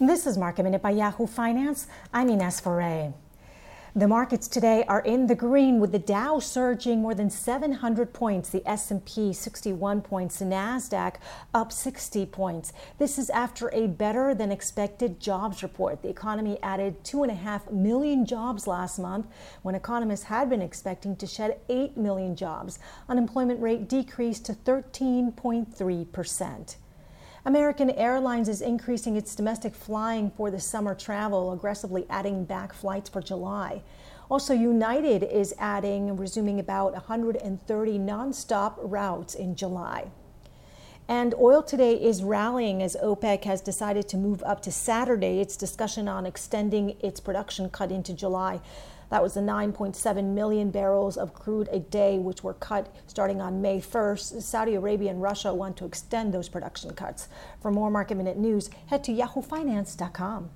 This is Market Minute by Yahoo Finance. I'm Ines Ferre. The markets today are in the green with the Dow surging more than 700 points, the S&P 61 points, the Nasdaq up 60 points. This is after a better than expected jobs report. The economy added 2.5 million jobs last month when economists had been expecting to shed 8 million jobs. Unemployment rate decreased to 13.3 percent. American Airlines is increasing its domestic flying for the summer travel, aggressively adding back flights for July. Also, United is adding, resuming about 130 nonstop routes in July. And oil today is rallying as OPEC has decided to move up to Saturday its discussion on extending its production cut into July. That was the 9.7 million barrels of crude a day, which were cut starting on May 1st. Saudi Arabia and Russia want to extend those production cuts. For more market minute news, head to yahoofinance.com.